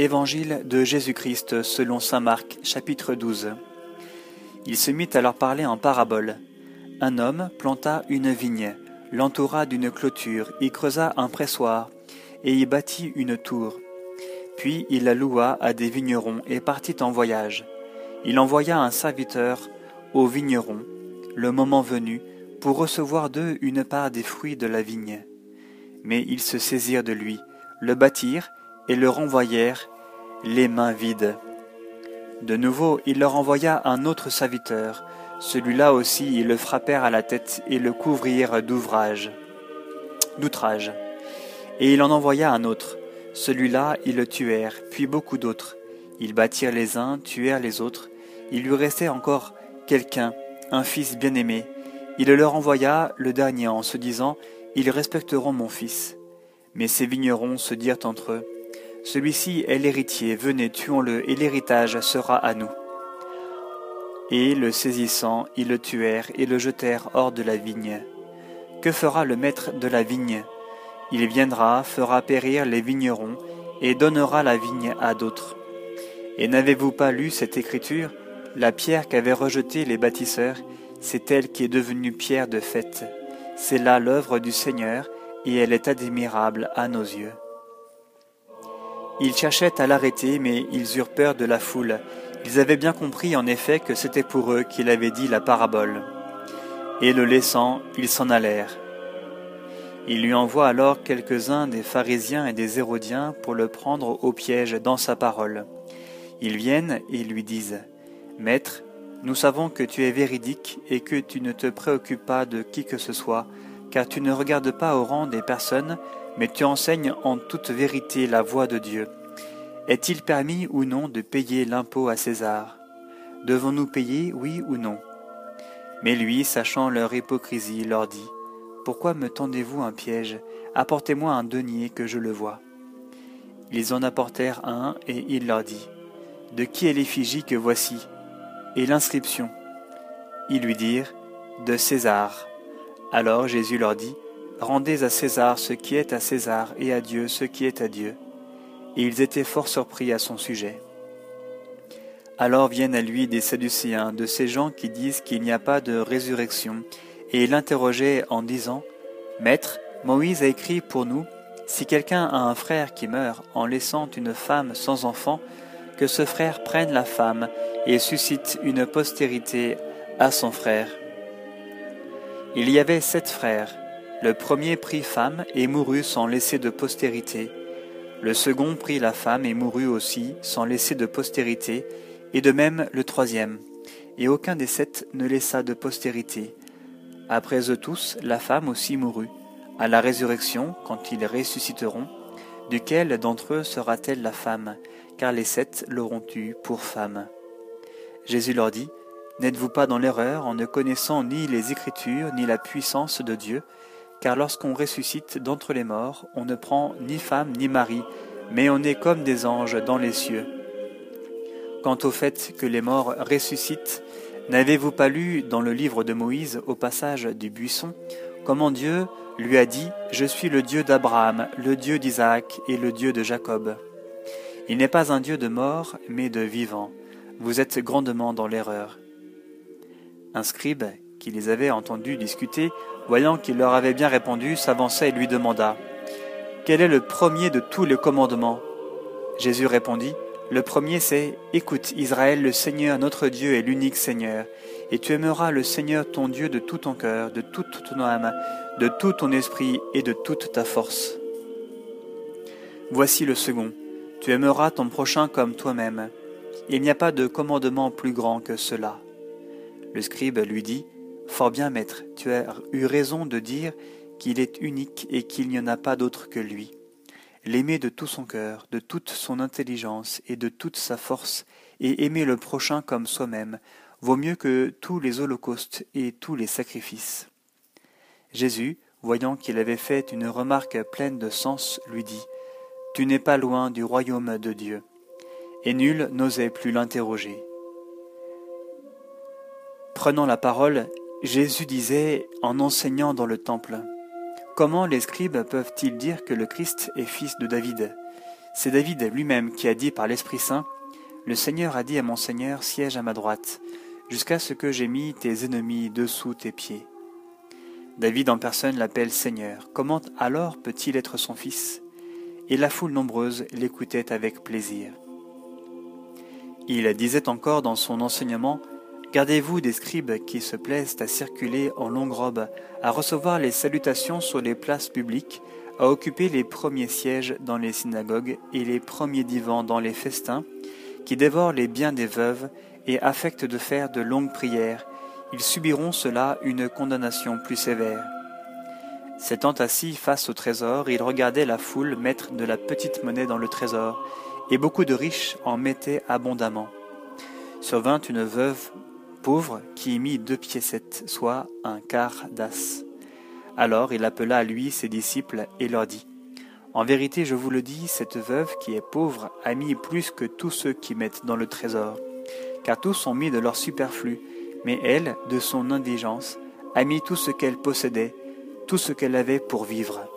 Évangile de Jésus-Christ selon Saint Marc, chapitre 12. Il se mit à leur parler en parabole. Un homme planta une vigne, l'entoura d'une clôture, y creusa un pressoir, et y bâtit une tour. Puis il la loua à des vignerons et partit en voyage. Il envoya un serviteur aux vignerons, le moment venu, pour recevoir d'eux une part des fruits de la vigne. Mais ils se saisirent de lui, le battirent, et le renvoyèrent les mains vides. De nouveau, il leur envoya un autre serviteur. Celui-là aussi, ils le frappèrent à la tête et le couvrirent d'ouvrage, d'outrage. Et il en envoya un autre. Celui-là, ils le tuèrent, puis beaucoup d'autres. Ils battirent les uns, tuèrent les autres. Il lui restait encore quelqu'un, un fils bien-aimé. Il leur envoya le dernier en se disant, Ils respecteront mon fils. Mais ces vignerons se dirent entre eux, celui-ci est l'héritier, venez, tuons-le, et l'héritage sera à nous. Et le saisissant, ils le tuèrent et le jetèrent hors de la vigne. Que fera le maître de la vigne? Il viendra, fera périr les vignerons, et donnera la vigne à d'autres. Et n'avez-vous pas lu cette écriture? La pierre qu'avaient rejetée les bâtisseurs, c'est elle qui est devenue pierre de fête. C'est là l'œuvre du Seigneur, et elle est admirable à nos yeux. Ils cherchaient à l'arrêter, mais ils eurent peur de la foule. Ils avaient bien compris en effet que c'était pour eux qu'il avait dit la parabole. Et le laissant, ils s'en allèrent. Il lui envoie alors quelques-uns des pharisiens et des hérodiens pour le prendre au piège dans sa parole. Ils viennent et lui disent Maître, nous savons que tu es véridique et que tu ne te préoccupes pas de qui que ce soit, car tu ne regardes pas au rang des personnes, mais tu enseignes en toute vérité la voie de Dieu. Est-il permis ou non de payer l'impôt à César? Devons-nous payer, oui ou non? Mais lui, sachant leur hypocrisie, leur dit, Pourquoi me tendez-vous un piège? Apportez-moi un denier que je le vois. Ils en apportèrent un, et il leur dit, De qui est l'effigie que voici Et l'inscription Ils lui dirent, De César. Alors Jésus leur dit, Rendez à César ce qui est à César et à Dieu ce qui est à Dieu. Et ils étaient fort surpris à son sujet. Alors viennent à lui des Sadducéens, de ces gens qui disent qu'il n'y a pas de résurrection, et l'interrogeaient en disant Maître, Moïse a écrit pour nous Si quelqu'un a un frère qui meurt en laissant une femme sans enfant, que ce frère prenne la femme et suscite une postérité à son frère. Il y avait sept frères. Le premier prit femme et mourut sans laisser de postérité. Le second prit la femme et mourut aussi sans laisser de postérité, et de même le troisième. Et aucun des sept ne laissa de postérité. Après eux tous, la femme aussi mourut. À la résurrection, quand ils ressusciteront, duquel d'entre eux sera-t-elle la femme? Car les sept l'auront eue pour femme. Jésus leur dit, N'êtes-vous pas dans l'erreur en ne connaissant ni les Écritures ni la puissance de Dieu? Car lorsqu'on ressuscite d'entre les morts, on ne prend ni femme ni mari, mais on est comme des anges dans les cieux. Quant au fait que les morts ressuscitent, n'avez-vous pas lu dans le livre de Moïse au passage du buisson comment Dieu lui a dit Je suis le Dieu d'Abraham, le Dieu d'Isaac et le Dieu de Jacob. Il n'est pas un Dieu de mort, mais de vivants. Vous êtes grandement dans l'erreur. Un scribe, qui les avait entendus discuter, voyant qu'il leur avait bien répondu, s'avança et lui demanda Quel est le premier de tous les commandements? Jésus répondit Le premier c'est Écoute, Israël, le Seigneur notre Dieu est l'unique Seigneur, et tu aimeras le Seigneur ton Dieu de tout ton cœur, de toute ton âme, de tout ton esprit et de toute ta force. Voici le second Tu aimeras ton prochain comme toi-même. Il n'y a pas de commandement plus grand que cela. Le scribe lui dit Fort bien, maître, tu as eu raison de dire qu'il est unique et qu'il n'y en a pas d'autre que lui. L'aimer de tout son cœur, de toute son intelligence et de toute sa force, et aimer le prochain comme soi-même, vaut mieux que tous les holocaustes et tous les sacrifices. Jésus, voyant qu'il avait fait une remarque pleine de sens, lui dit Tu n'es pas loin du royaume de Dieu. Et nul n'osait plus l'interroger. Prenant la parole, Jésus disait en enseignant dans le temple, Comment les scribes peuvent-ils dire que le Christ est fils de David? C'est David lui-même qui a dit par l'Esprit Saint, Le Seigneur a dit à mon Seigneur, siège à ma droite, jusqu'à ce que j'ai mis tes ennemis dessous tes pieds. David en personne l'appelle Seigneur. Comment alors peut-il être son fils? Et la foule nombreuse l'écoutait avec plaisir. Il disait encore dans son enseignement, Gardez-vous des scribes qui se plaisent à circuler en longue robe, à recevoir les salutations sur les places publiques, à occuper les premiers sièges dans les synagogues et les premiers divans dans les festins, qui dévorent les biens des veuves et affectent de faire de longues prières, ils subiront cela une condamnation plus sévère. S'étant assis face au trésor, il regardait la foule mettre de la petite monnaie dans le trésor, et beaucoup de riches en mettaient abondamment. Survint une veuve pauvre qui y mit deux piécettes, soit un quart d'as. Alors il appela à lui ses disciples et leur dit En vérité, je vous le dis, cette veuve qui est pauvre a mis plus que tous ceux qui mettent dans le trésor, car tous ont mis de leur superflu, mais elle, de son indigence, a mis tout ce qu'elle possédait, tout ce qu'elle avait pour vivre.